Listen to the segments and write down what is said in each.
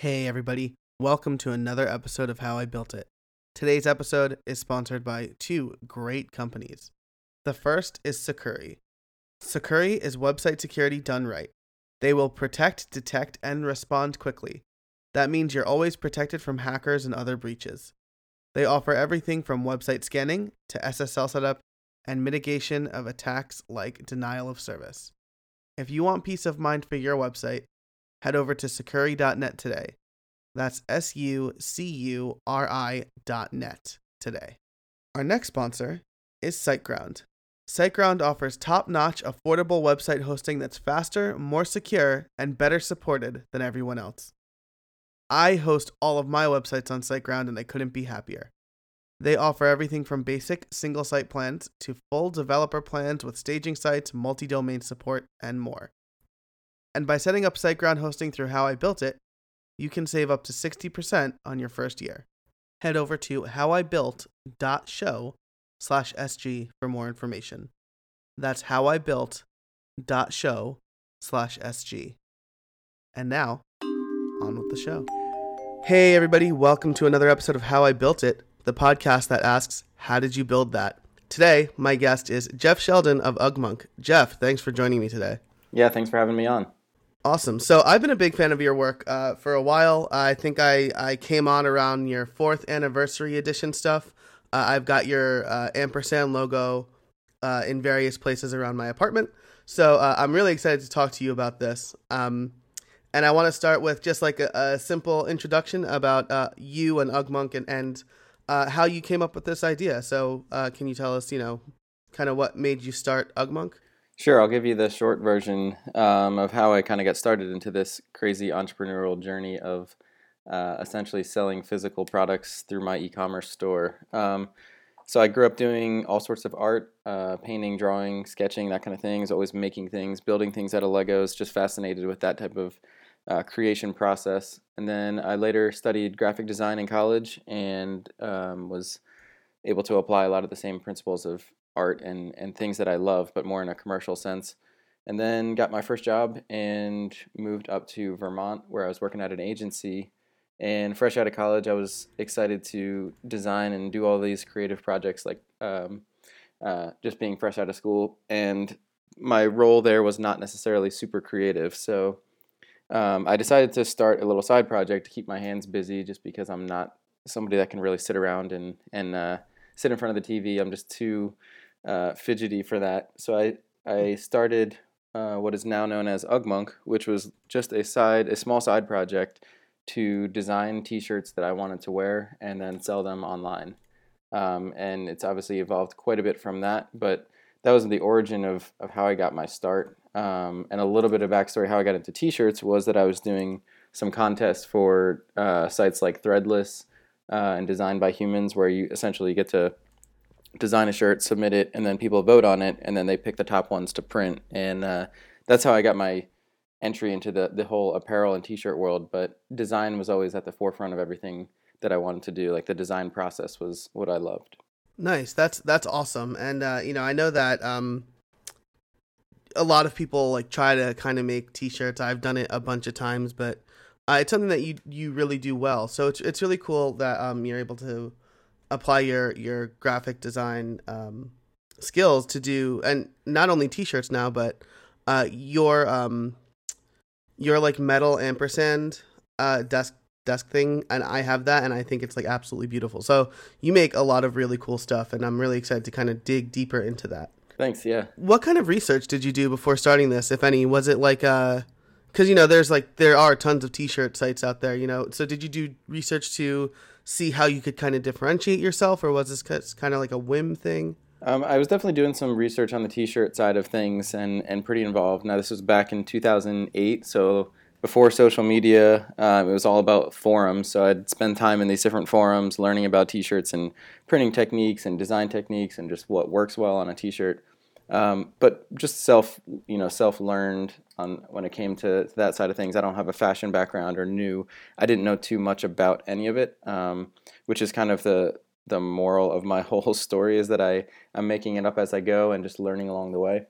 Hey, everybody. Welcome to another episode of How I Built It. Today's episode is sponsored by two great companies. The first is Sucuri. Sucuri is website security done right. They will protect, detect, and respond quickly. That means you're always protected from hackers and other breaches. They offer everything from website scanning to SSL setup and mitigation of attacks like denial of service. If you want peace of mind for your website, head over to Sucuri.net today. That's S U C U R I dot net today. Our next sponsor is SiteGround. SiteGround offers top notch, affordable website hosting that's faster, more secure, and better supported than everyone else. I host all of my websites on SiteGround and I couldn't be happier. They offer everything from basic single site plans to full developer plans with staging sites, multi domain support, and more. And by setting up SiteGround hosting through how I built it, you can save up to 60% on your first year. Head over to howibuilt.show slash SG for more information. That's howibuilt.show slash SG. And now, on with the show. Hey, everybody, welcome to another episode of How I Built It, the podcast that asks, How did you build that? Today, my guest is Jeff Sheldon of Ugmonk. Jeff, thanks for joining me today. Yeah, thanks for having me on. Awesome. So I've been a big fan of your work uh, for a while. I think I, I came on around your fourth anniversary edition stuff. Uh, I've got your uh, ampersand logo uh, in various places around my apartment. So uh, I'm really excited to talk to you about this. Um, and I want to start with just like a, a simple introduction about uh, you and Ugmonk and, and how you came up with this idea. So can you tell us, you know, kind of what made you start Ugmonk? Sure, I'll give you the short version um, of how I kind of got started into this crazy entrepreneurial journey of uh, essentially selling physical products through my e-commerce store. Um, so I grew up doing all sorts of art, uh, painting, drawing, sketching, that kind of thing. things. Always making things, building things out of Legos. Just fascinated with that type of uh, creation process. And then I later studied graphic design in college and um, was able to apply a lot of the same principles of art and, and things that I love, but more in a commercial sense. And then got my first job and moved up to Vermont where I was working at an agency. And fresh out of college, I was excited to design and do all these creative projects, like um, uh, just being fresh out of school. And my role there was not necessarily super creative. So um, I decided to start a little side project to keep my hands busy just because I'm not somebody that can really sit around and, and uh, sit in front of the TV. I'm just too uh, fidgety for that. So I I started uh, what is now known as Ugmonk, which was just a side a small side project to design T-shirts that I wanted to wear and then sell them online. Um, and it's obviously evolved quite a bit from that, but that was the origin of, of how I got my start. Um, and a little bit of backstory how I got into T-shirts was that I was doing some contests for uh, sites like Threadless uh, and Designed by Humans, where you essentially get to design a shirt, submit it, and then people vote on it, and then they pick the top ones to print. And uh, that's how I got my entry into the the whole apparel and t-shirt world. But design was always at the forefront of everything that I wanted to do. Like the design process was what I loved. Nice. That's that's awesome. And uh, you know, I know that um, a lot of people like try to kind of make t-shirts. I've done it a bunch of times, but uh, it's something that you you really do well. So it's it's really cool that um, you're able to apply your your graphic design um, skills to do and not only t-shirts now but uh, your um your like metal ampersand uh, desk desk thing and I have that and I think it's like absolutely beautiful. So you make a lot of really cool stuff and I'm really excited to kind of dig deeper into that. Thanks, yeah. What kind of research did you do before starting this if any? Was it like uh cuz you know there's like there are tons of t-shirt sites out there, you know. So did you do research to see how you could kind of differentiate yourself, or was this kind of like a whim thing? Um, I was definitely doing some research on the T-shirt side of things, and and pretty involved. Now this was back in 2008, so before social media, uh, it was all about forums. So I'd spend time in these different forums, learning about T-shirts and printing techniques and design techniques, and just what works well on a T-shirt. Um, but just self, you know, self-learned on when it came to, to, that side of things. I don't have a fashion background or knew. I didn't know too much about any of it, um, which is kind of the the moral of my whole story is that I I'm making it up as I go and just learning along the way.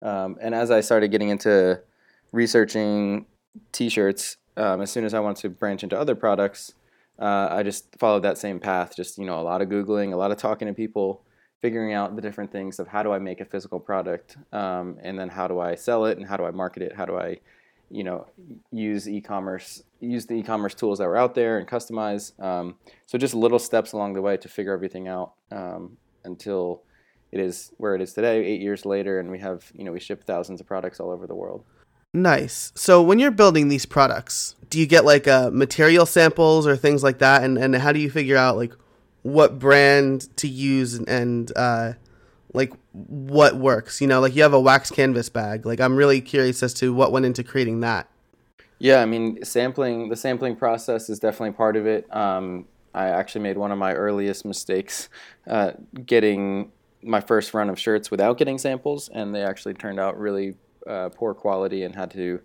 Um, and as I started getting into researching t-shirts, um, as soon as I wanted to branch into other products, uh, I just followed that same path. Just you know, a lot of googling, a lot of talking to people, figuring out the different things of how do I make a physical product, um, and then how do I sell it, and how do I market it, how do I, you know, use e-commerce, use the e-commerce tools that were out there and customize. Um, so just little steps along the way to figure everything out um, until it is where it is today, eight years later, and we have you know we ship thousands of products all over the world. Nice. So when you're building these products, do you get like uh, material samples or things like that, and and how do you figure out like what brand to use and, uh, like what works? You know, like you have a wax canvas bag. Like I'm really curious as to what went into creating that. Yeah, I mean, sampling the sampling process is definitely part of it. Um, I actually made one of my earliest mistakes uh, getting my first run of shirts without getting samples, and they actually turned out really uh, poor quality and had to.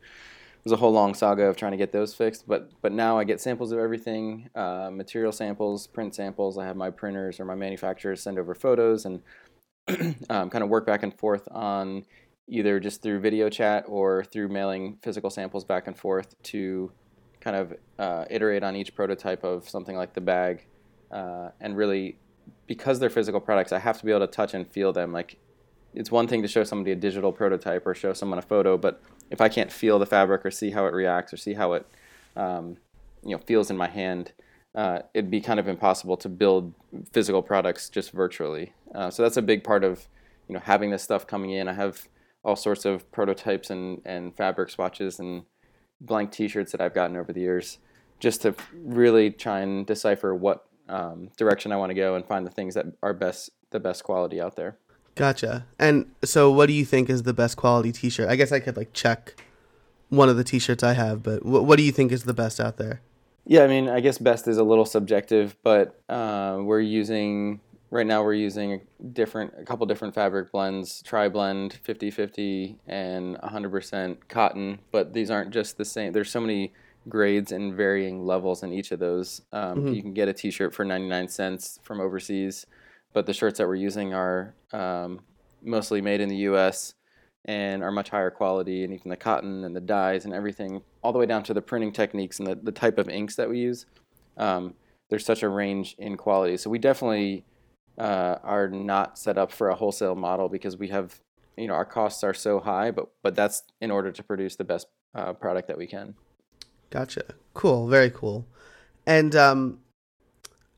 Was a whole long saga of trying to get those fixed, but but now I get samples of everything, uh, material samples, print samples. I have my printers or my manufacturers send over photos and um, kind of work back and forth on either just through video chat or through mailing physical samples back and forth to kind of uh, iterate on each prototype of something like the bag uh, and really because they're physical products, I have to be able to touch and feel them. Like it's one thing to show somebody a digital prototype or show someone a photo, but if I can't feel the fabric or see how it reacts or see how it um, you know feels in my hand, uh, it'd be kind of impossible to build physical products just virtually. Uh, so that's a big part of you know having this stuff coming in. I have all sorts of prototypes and, and fabric swatches and blank T-shirts that I've gotten over the years, just to really try and decipher what um, direction I want to go and find the things that are best, the best quality out there. Gotcha. And so, what do you think is the best quality T-shirt? I guess I could like check one of the T-shirts I have, but what, what do you think is the best out there? Yeah, I mean, I guess best is a little subjective, but uh, we're using right now we're using different a couple different fabric blends tri blend 50-50 and 100% cotton but these aren't just the same there's so many grades and varying levels in each of those. Um, mm-hmm. You can get a T-shirt for 99 cents from overseas, but the shirts that we're using are um, mostly made in the U.S. and are much higher quality, and even the cotton and the dyes and everything, all the way down to the printing techniques and the, the type of inks that we use. Um, there's such a range in quality, so we definitely uh, are not set up for a wholesale model because we have, you know, our costs are so high, but but that's in order to produce the best uh, product that we can. Gotcha. Cool. Very cool. And um,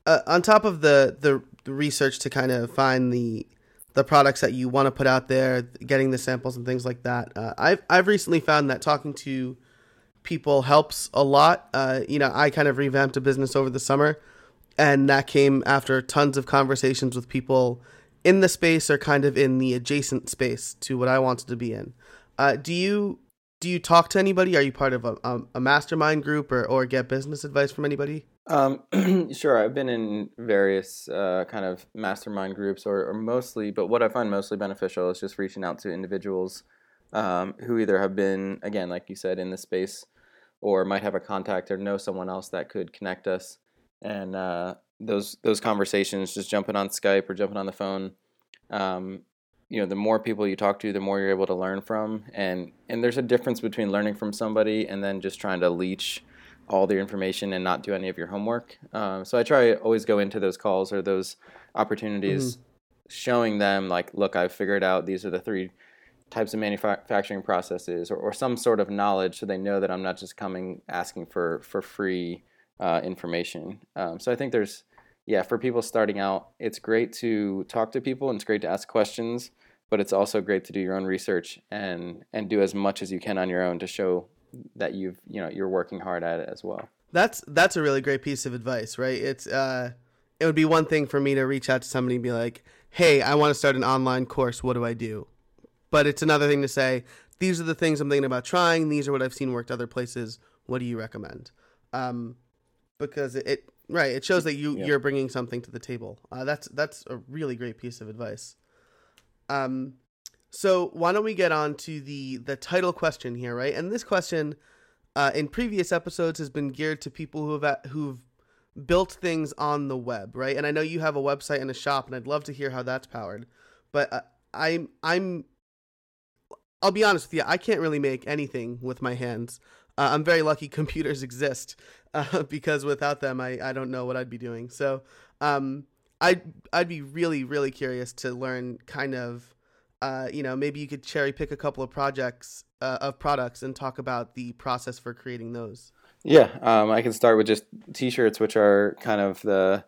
uh, on top of the, the the research to kind of find the the products that you want to put out there, getting the samples and things like that, uh, I've I've recently found that talking to people helps a lot. Uh, you know, I kind of revamped a business over the summer, and that came after tons of conversations with people in the space or kind of in the adjacent space to what I wanted to be in. Uh, do you do you talk to anybody? Are you part of a, a, a mastermind group or, or get business advice from anybody? Um, sure. I've been in various uh, kind of mastermind groups or, or, mostly, but what I find mostly beneficial is just reaching out to individuals um, who either have been, again, like you said, in the space or might have a contact or know someone else that could connect us. And uh, those those conversations, just jumping on Skype or jumping on the phone, um, you know the more people you talk to the more you're able to learn from and and there's a difference between learning from somebody and then just trying to leech all their information and not do any of your homework um, so i try always go into those calls or those opportunities mm-hmm. showing them like look i've figured out these are the three types of manufacturing processes or, or some sort of knowledge so they know that i'm not just coming asking for for free uh, information um, so i think there's yeah, for people starting out, it's great to talk to people and it's great to ask questions but it's also great to do your own research and and do as much as you can on your own to show that you've you know you're working hard at it as well. That's that's a really great piece of advice right? It's uh it would be one thing for me to reach out to somebody and be like hey i want to start an online course. What do i do? But it's another thing to say these are the things i'm thinking about trying. These are what i've seen worked other places. What do you recommend? Um because it, it right it shows that you yeah. you're bringing something to the table. Uh, that's that's a really great piece of advice. Um, so why don't we get on to the the title question here, right? And this question, uh, in previous episodes, has been geared to people who have who've built things on the web, right? And I know you have a website and a shop, and I'd love to hear how that's powered. But uh, I'm I'm I'll be honest with you, I can't really make anything with my hands. Uh, I'm very lucky computers exist uh, because without them, I, I don't know what I'd be doing. So um, I'd, I'd be really, really curious to learn kind of, uh, you know, maybe you could cherry pick a couple of projects uh, of products and talk about the process for creating those. Yeah, um, I can start with just t-shirts, which are kind of the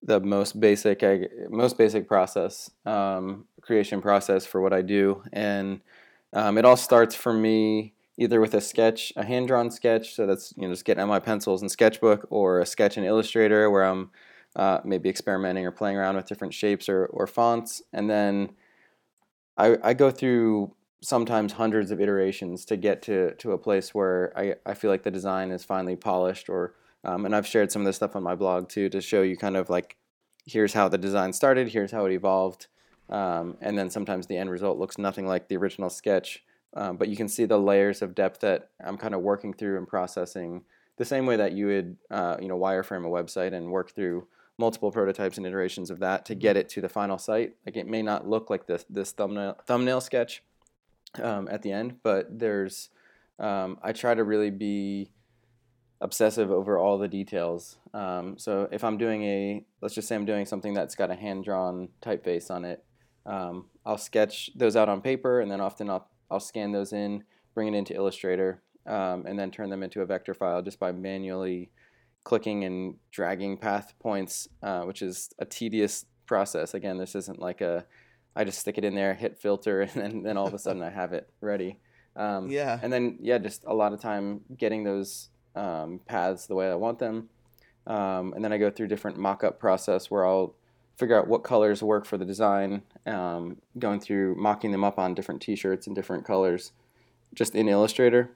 the most basic most basic process um, creation process for what I do, and um, it all starts for me either with a sketch, a hand drawn sketch, so that's you know just getting out my pencils and sketchbook, or a sketch in Illustrator where I'm uh, maybe experimenting or playing around with different shapes or, or fonts, and then I, I go through sometimes hundreds of iterations to get to, to a place where I, I feel like the design is finally polished or um, and I've shared some of this stuff on my blog too to show you kind of like here's how the design started, here's how it evolved, um, and then sometimes the end result looks nothing like the original sketch. Um, but you can see the layers of depth that I'm kind of working through and processing the same way that you would, uh, you know, wireframe a website and work through multiple prototypes and iterations of that to get it to the final site. Like it may not look like this this thumbnail thumbnail sketch um, at the end, but there's um, I try to really be obsessive over all the details. Um, so if I'm doing a, let's just say I'm doing something that's got a hand drawn typeface on it, um, I'll sketch those out on paper, and then often I'll I'll scan those in, bring it into Illustrator, um, and then turn them into a vector file just by manually clicking and dragging path points, uh, which is a tedious process. Again, this isn't like a I just stick it in there, hit filter, and then, then all of a sudden I have it ready. Um, yeah. And then yeah, just a lot of time getting those um, paths the way I want them. Um, and then I go through different mock-up process where I'll figure out what colors work for the design, um, going through mocking them up on different T-shirts in different colors, just in Illustrator,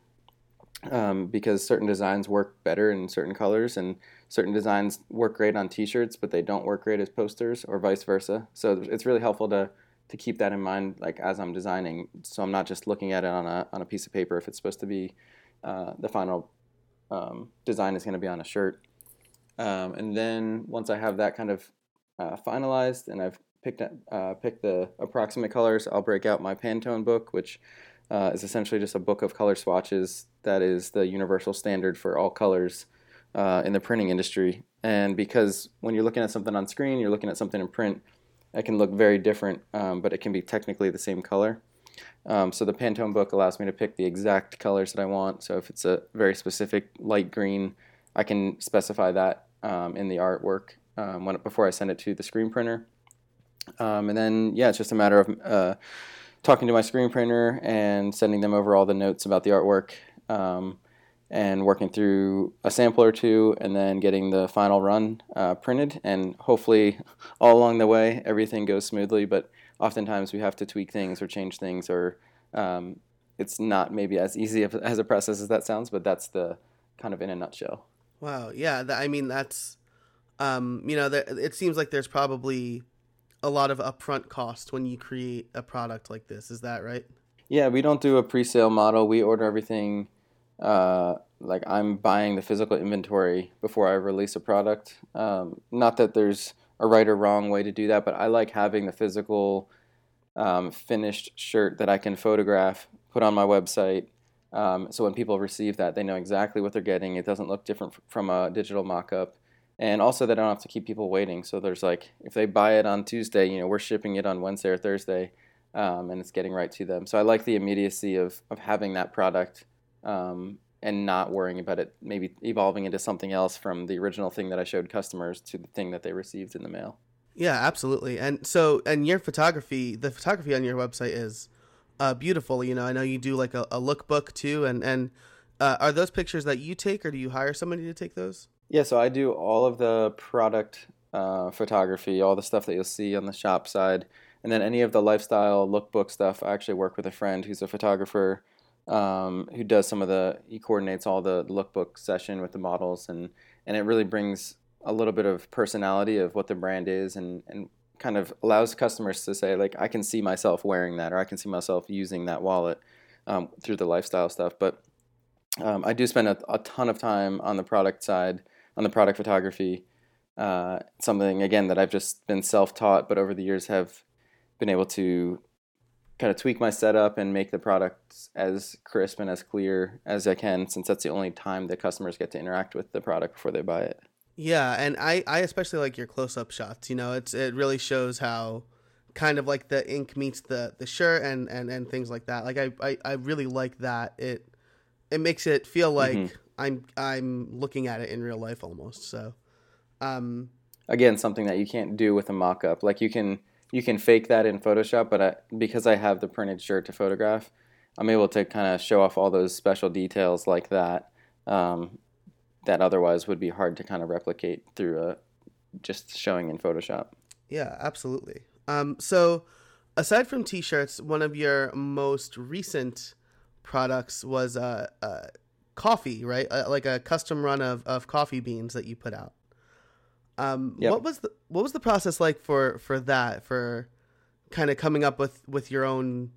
um, because certain designs work better in certain colors, and certain designs work great on T-shirts, but they don't work great as posters, or vice versa. So it's really helpful to to keep that in mind, like as I'm designing, so I'm not just looking at it on a on a piece of paper if it's supposed to be uh, the final um, design is going to be on a shirt. Um, and then once I have that kind of uh, finalized and I've picked uh, picked the approximate colors, I'll break out my Pantone book, which uh, is essentially just a book of color swatches that is the universal standard for all colors uh, in the printing industry. And because when you're looking at something on screen, you're looking at something in print, it can look very different, um, but it can be technically the same color. Um, so the Pantone book allows me to pick the exact colors that I want. So if it's a very specific light green, I can specify that um, in the artwork um, when, before I send it to the screen printer. Um, and then, yeah, it's just a matter of uh, talking to my screen printer and sending them over all the notes about the artwork um, and working through a sample or two and then getting the final run uh, printed. And hopefully, all along the way, everything goes smoothly. But oftentimes we have to tweak things or change things or um, it's not maybe as easy as a process as that sounds but that's the kind of in a nutshell wow yeah i mean that's um, you know it seems like there's probably a lot of upfront cost when you create a product like this is that right yeah we don't do a pre-sale model we order everything uh, like i'm buying the physical inventory before i release a product um, not that there's a right or wrong way to do that, but I like having the physical um, finished shirt that I can photograph, put on my website. Um, so when people receive that, they know exactly what they're getting. It doesn't look different from a digital mock-up. And also, they don't have to keep people waiting. So there's like, if they buy it on Tuesday, you know, we're shipping it on Wednesday or Thursday, um, and it's getting right to them. So I like the immediacy of of having that product um, and not worrying about it maybe evolving into something else from the original thing that I showed customers to the thing that they received in the mail. Yeah, absolutely. And so, and your photography, the photography on your website is uh, beautiful. You know, I know you do like a, a lookbook too. And, and uh, are those pictures that you take or do you hire somebody to take those? Yeah, so I do all of the product uh, photography, all the stuff that you'll see on the shop side. And then any of the lifestyle lookbook stuff, I actually work with a friend who's a photographer um, who does some of the he coordinates all the lookbook session with the models and and it really brings a little bit of personality of what the brand is and and kind of allows customers to say like I can see myself wearing that or I can see myself using that wallet um, through the lifestyle stuff. But um, I do spend a, a, ton of time on the product side on the product photography uh, something again that I've just been self-taught but over the years have been able to kind of tweak my setup and make the products as crisp and as clear as I can, since that's the only time that customers get to interact with the product before they buy it. Yeah, and I, I especially like your close up shots. You know, it's it really shows how kind of like the ink meets the the shirt and and and things like that. Like I I, I really like that. It it makes it feel like mm-hmm. I'm I'm looking at it in real life almost. So, um, again, something that you can't do with a mock up. Like you can you can fake that in Photoshop, but I, because I have the printed shirt to photograph, I'm able to kind of show off all those special details like that um, that otherwise would be hard to kind of replicate through a, just showing in Photoshop. Yeah, absolutely. Um, so, aside from t-shirts, one of your most recent products was uh, uh, coffee, right? Uh, like a custom run of, of coffee beans that you put out. Um, yep. What was the what was the process like for for that for kind of coming up with with your own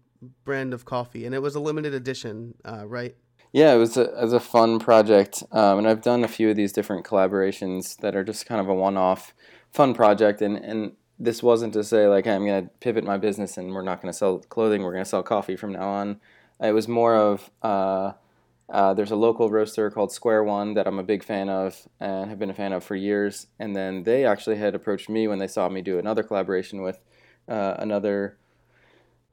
brand of coffee? And it was a limited edition, uh, right? Yeah, it was a, it was a fun project, um, and I've done a few of these different collaborations that are just kind of a one-off, fun project. And and this wasn't to say like hey, I'm gonna pivot my business and we're not gonna sell clothing, we're gonna sell coffee from now on. It was more of uh, uh, there's a local roaster called Square One that I'm a big fan of and have been a fan of for years. And then they actually had approached me when they saw me do another collaboration with uh, another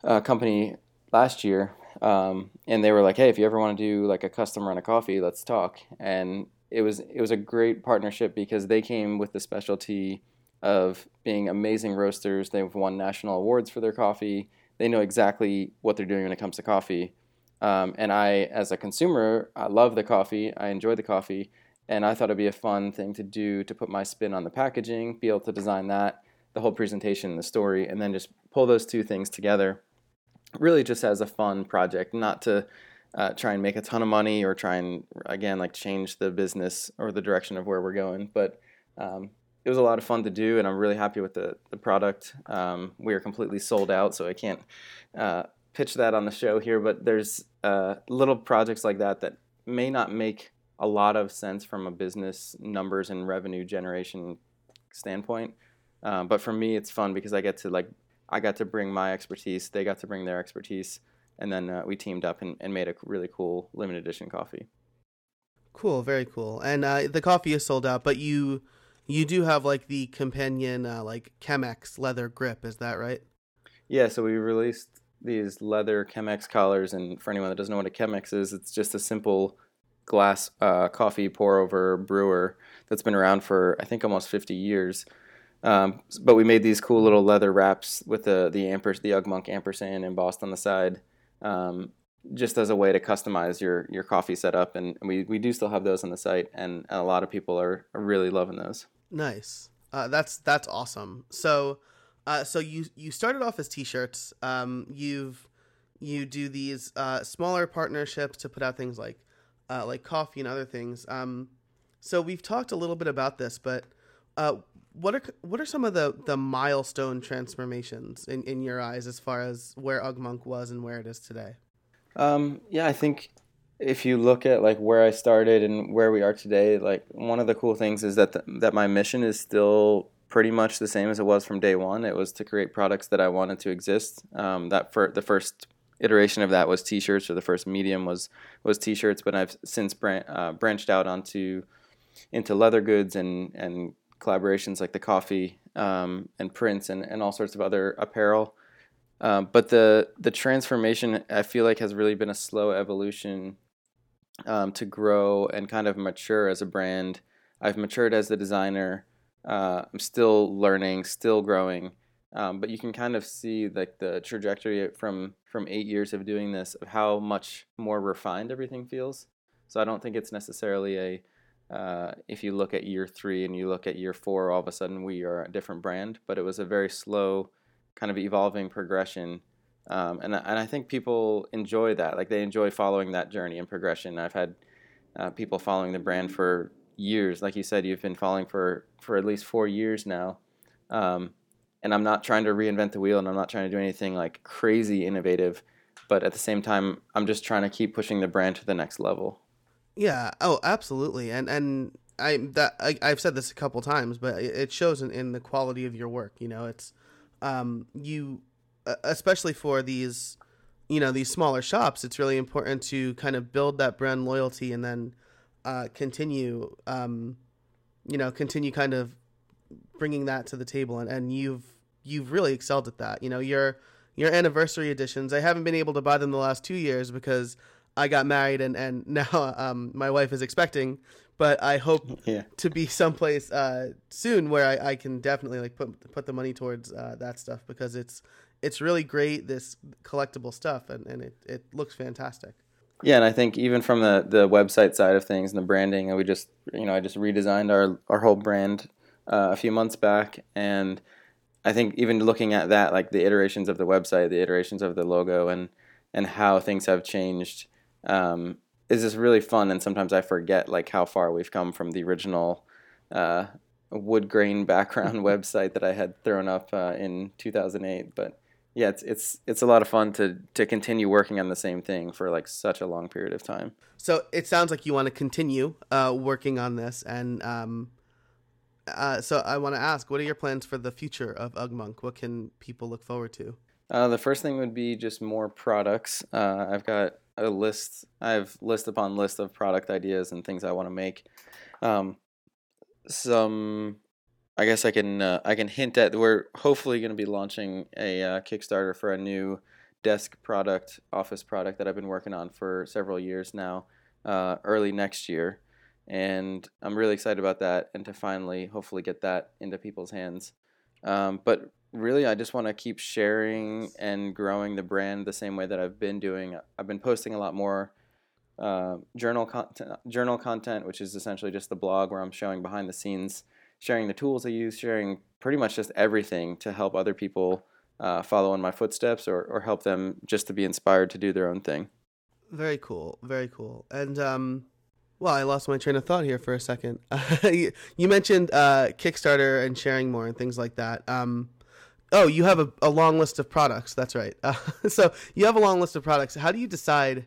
uh, company last year. Um, and they were like, "Hey, if you ever want to do like a custom run of coffee, let's talk." And it was it was a great partnership because they came with the specialty of being amazing roasters. They've won national awards for their coffee. They know exactly what they're doing when it comes to coffee um, and I, as a consumer, I love the coffee. I enjoy the coffee. And I thought it'd be a fun thing to do to put my spin on the packaging, be able to design that, the whole presentation, the story, and then just pull those two things together. Really, just as a fun project, not to uh, try and make a ton of money or try and, again, like change the business or the direction of where we're going. But um, it was a lot of fun to do, and I'm really happy with the, the product. Um, we are completely sold out, so I can't uh, pitch that on the show here, but there's uh, little projects like that that may not make a lot of sense from a business numbers and revenue generation standpoint. Um, but for me, it's fun because I get to like I got to bring my expertise, they got to bring their expertise, and then uh, we teamed up and, and made a really cool limited edition coffee. Cool, very cool. And uh, the coffee is sold out, but you you do have like the companion uh, like Chemex leather grip, is that right? Yeah, so we released these leather Chemex collars, and for anyone that doesn't know what a Chemex is, it's just a simple glass uh, coffee pour over brewer that's been around for I think almost 50 years. Um, but we made these cool little leather wraps with the the ampers, the Ugmonk ampersand embossed on the side, um, just as a way to customize your your coffee setup. And we, we do still have those on the site, and, a lot of people are, are really loving those. Nice. Uh, that's that's awesome. So uh, so you you started off as t-shirts. Um, you've you do these uh, smaller partnerships to put out things like uh, like coffee and other things. Um, so we've talked a little bit about this, but uh, what are what are some of the the milestone transformations in, in your eyes as far as where Ugmonk was and where it is today? Um, yeah, I think if you look at like where I started and where we are today, like one of the cool things is that the, that my mission is still pretty much the same as it was from day one. It was to create products that I wanted to exist. Um, that for the first iteration of that was T-shirts, or the first medium was was T-shirts. But I've since bran- uh, branched out onto into leather goods and and collaborations like the coffee um, and prints and, and all sorts of other apparel. Um, but the the transformation I feel like has really been a slow evolution um, to grow and kind of mature as a brand. I've matured as the designer. Uh, I'm still learning, still growing, um, but you can kind of see like the trajectory from from eight years of doing this of how much more refined everything feels. So I don't think it's necessarily a uh, if you look at year three and you look at year four, all of a sudden we are a different brand. But it was a very slow, kind of evolving progression, um, and and I think people enjoy that. Like they enjoy following that journey and progression. I've had uh, people following the brand for years. Like you said, you've been following for for at least four years now. Um, and I'm not trying to reinvent the wheel, and I'm not trying to do anything like crazy innovative. But at the same time, I'm just trying to keep pushing the brand to the next level. Yeah. Oh, absolutely. And and I that I, I've said this a couple times, but it shows in, in the quality of your work. You know, it's um, you especially for these you know these smaller shops, it's really important to kind of build that brand loyalty and then uh, continue, um, you know, continue kind of bringing that to the table. And, and you've you've really excelled at that. You know, your your anniversary editions. I haven't been able to buy them the last two years because I got married and and now um, my wife is expecting. But I hope Yeah. to be someplace uh, soon where I, I can definitely like put put the money towards uh, that stuff because it's it's really great this collectible stuff and, and it, it looks fantastic. Yeah, and I think even from the the website side of things and the branding, and we just you know I just redesigned our our whole brand uh, a few months back, and I think even looking at that, like the iterations of the website, the iterations of the logo, and and how things have changed, um, is just really fun. And sometimes I forget like how far we've come from the original uh, wood grain background website that I had thrown up uh, in 2008, but yeah, it's it's it's a lot of fun to to continue working on the same thing for like such a long period of time. So it sounds like you want to continue uh, working on this, and um, uh, so I want to ask, what are your plans for the future of Ugmonk? What can people look forward to? Uh, the first thing would be just more products. Uh, I've got a list. I have list upon list of product ideas and things I want to make. Um, some, I guess I can uh, I can hint at. We're hopefully going to be launching a uh, Kickstarter for a new desk product, office product that I've been working on for several years now. Uh, early next year, and I'm really excited about that and to finally hopefully get that into people's hands. Um, but really, I just want to keep sharing and growing the brand the same way that I've been doing. I've been posting a lot more uh, journal content, journal content, which is essentially just the blog where I'm showing behind the scenes, sharing the tools I use, sharing pretty much just everything to help other people uh, follow in my footsteps or, or help them just to be inspired to do their own thing. Very cool, very cool. And um, well, I lost my train of thought here for a second. you, mentioned uh, Kickstarter and sharing more and things like that. Um, oh, you have a, a long list of products. That's right. Uh, so you have a long list of products. How do you decide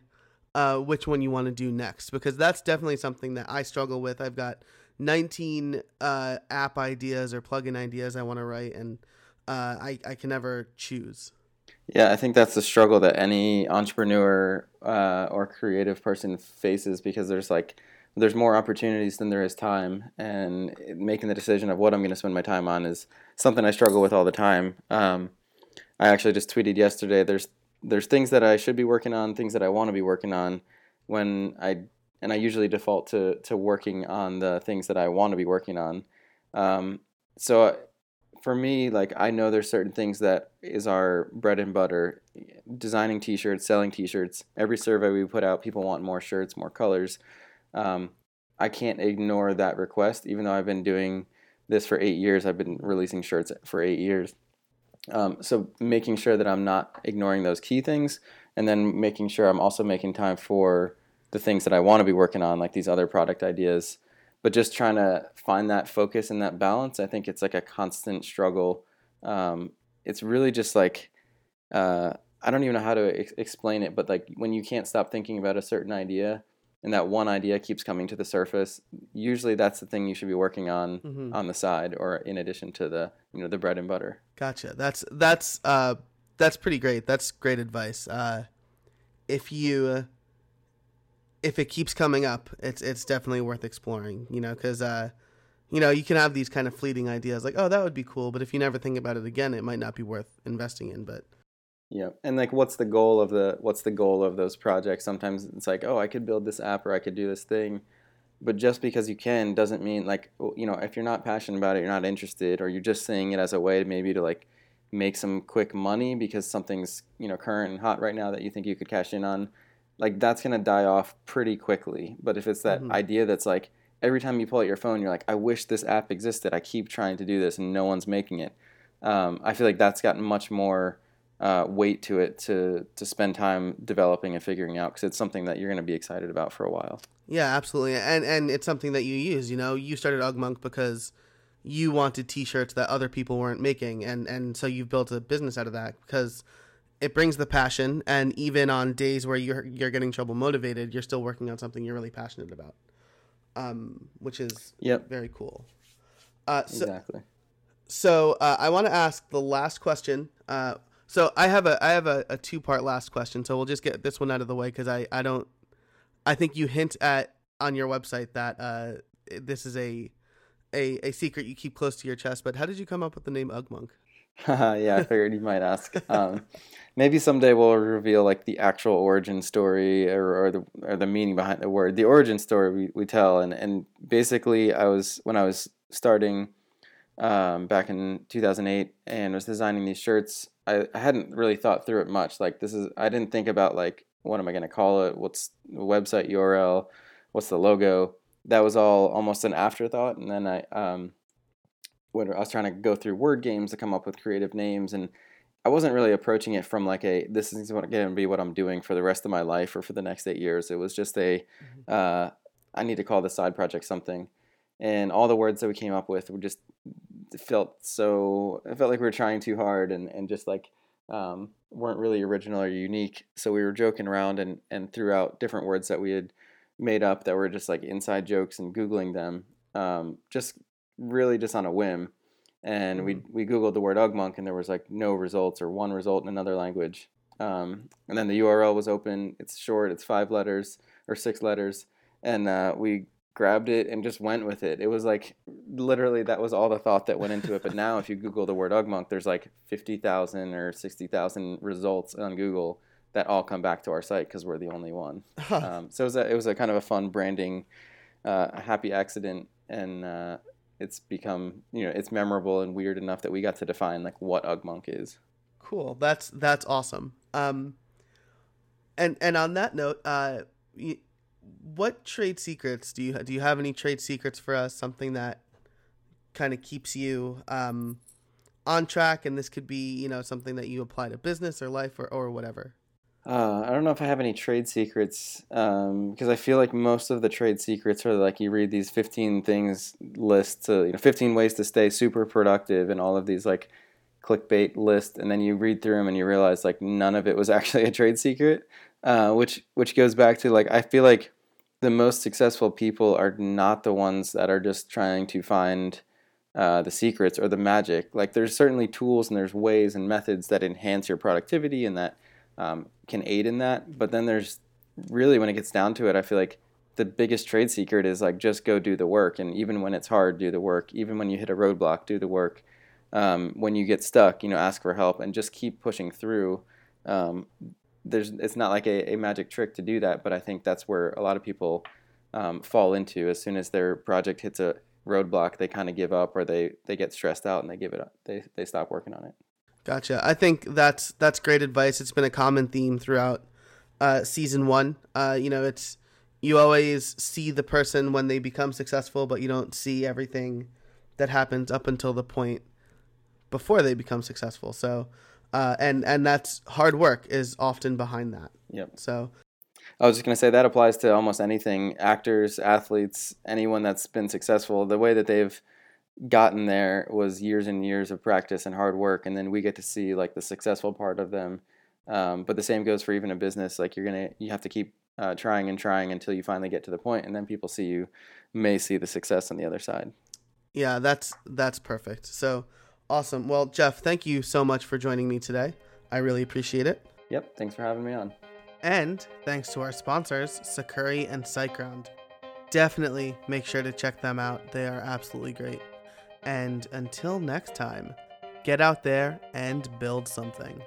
uh, which one you want to do next? Because that's definitely something that I struggle with. I've got 19 uh, app ideas or plugin ideas I want to write, and uh, I, I can never choose. Yeah, I think that's the struggle that any entrepreneur uh, or creative person faces because there's like there's more opportunities than there is time, and making the decision of what I'm going to spend my time on is something I struggle with all the time. Um, I actually just tweeted yesterday. There's there's things that I should be working on, things that I want to be working on. When I and I usually default to to working on the things that I want to be working on. Um, so for me, like I know there's certain things that is our bread and butter. Designing T-shirts, selling T-shirts. Every survey we put out, people want more shirts, more colors. Um, I can't ignore that request, even though I've been doing this for eight years. I've been releasing shirts for eight years. Um, so making sure that I'm not ignoring those key things, and then making sure I'm also making time for the things that I want to be working on, like these other product ideas but just trying to find that focus and that balance i think it's like a constant struggle um, it's really just like uh, i don't even know how to ex- explain it but like when you can't stop thinking about a certain idea and that one idea keeps coming to the surface usually that's the thing you should be working on Mhm. on the side or in addition to the you know the bread and butter Gotcha. That's that's uh that's pretty great. That's great advice. Uh, if you if it keeps coming up, it's it's definitely worth exploring. You know, because uh, you know you can have these kind of fleeting ideas like, oh, that would be cool, but if you never think about it again, it might not be worth investing in. But Yeah, and like, what's the goal of the what's the goal of those projects? Sometimes it's like, oh, I could build this app or I could do this thing, but just because you can doesn't mean like, you know, if you're not passionate about it, you're not interested, or you're just seeing it as a way to maybe to like make some quick money because something's you know current and hot right now that you think you could cash in on, like that's gonna die off pretty quickly. But if it's that Mhm. idea that's like every time you pull out your phone, you're like, I wish this app existed. I keep trying to do this and no one's making it. Um, I feel like that's gotten much more uh, weight to it to to spend time developing and figuring out because it's something that you're going to be excited about for a while. yeah, absolutely, and and it's something that you use. You know, you started Ugmonk because you wanted T-shirts that other people weren't making, and and so you've built a business out of that because it brings the passion, and even on days where you're you're getting trouble motivated, you're still working on something you're really passionate about, um, which is Yep, very cool. Uh, so exactly. so uh, I want to ask the last question. Uh, So I have a I have a, a two part last question. So we'll just get this one out of the way because I I don't I think you hint at on your website that uh this is a a a secret you keep close to your chest. But how did you come up with the name Ugmonk? yeah, I figured you might ask. Um, maybe someday we'll reveal like the actual origin story or, or the or the meaning behind the word. The origin story we, we tell, and and basically, I was when I was starting um, back in 2008 and was designing these shirts. I, I hadn't really thought through it much. Like this is, I didn't think about like what am I going to call it? What's the website URL? What's the logo? That was all almost an afterthought. And then I um, when I was trying to go through word games to come up with creative names and I wasn't really approaching it from like a this is going to be what I'm doing for the rest of my life or for the next eight years. It was just a Mm-hmm. uh, I need to call this side project something, and all the words that we came up with were just felt so. It felt like we were trying too hard and and just like um, weren't really original or unique. So we were joking around and and threw out different words that we had made up that were just like inside jokes and googling them, um, just really just on a whim and we we googled the word ugmonk and there was like no results or one result in another language um, and then the url was open it's short it's five letters or six letters and uh, we grabbed it and just went with it. It was like literally that was all the thought that went into it but now if you google the word ugmonk there's like 50000 or 60000 results on google that all come back to our site because we're the only one. Um, so it was, a, it was a kind of a fun branding uh, a happy accident and uh, it's become you know it's memorable and weird enough that we got to define like what Ugmonk is. Cool. That's that's awesome. Um, and and on that note, uh, what trade secrets do you do? You have any trade secrets for us? Something that kind of keeps you um, on track, and this could be you know something that you apply to business or life or or whatever. Uh, I don't know if I have any trade secrets um, because I feel like most of the trade secrets are like you read these 15 things lists, you know, 15 ways to stay super productive, and all of these like clickbait lists, and then you read through them and you realize like none of it was actually a trade secret, uh, which which goes back to like I feel like the most successful people are not the ones that are just trying to find uh, the secrets or the magic. Like there's certainly tools and there's ways and methods that enhance your productivity and that um, can aid in that. But then there's really when it gets down to it, I feel like the biggest trade secret is like just go do the work. And even when it's hard, do the work. Even when you hit a roadblock, do the work. Um, when you get stuck, you know, ask for help and just keep pushing through. Um, there's it's not like a, a magic trick to do that, but I think that's where a lot of people um, fall into. As soon as their project hits a roadblock, they kind of give up or they, they get stressed out and they give it up. They, they stop working on it. Gotcha. I think that's that's great advice. It's been a common theme throughout uh, season one. Uh, you know, it's you always see the person when they become successful, but you don't see everything that happens up until the point before they become successful. So, uh, and and that's hard work is often behind that. Yep. So, I was just gonna say that applies to almost anything: actors, athletes, anyone that's been successful. The way that they've gotten there was years and years of practice and hard work, and then we get to see like the successful part of them. Um, but the same goes for even a business. Like you're gonna, you have to keep uh, trying and trying until you finally get to the point, and then people see you, may see the success on the other side. yeah, that's that's perfect. So, awesome. Well, Jeff, thank you so much for joining me today. I really appreciate it. Yep. Thanks for having me on. And thanks to our sponsors, Sucuri and SiteGround. Definitely make sure to check them out. They are absolutely great. And until next time, get out there and build something.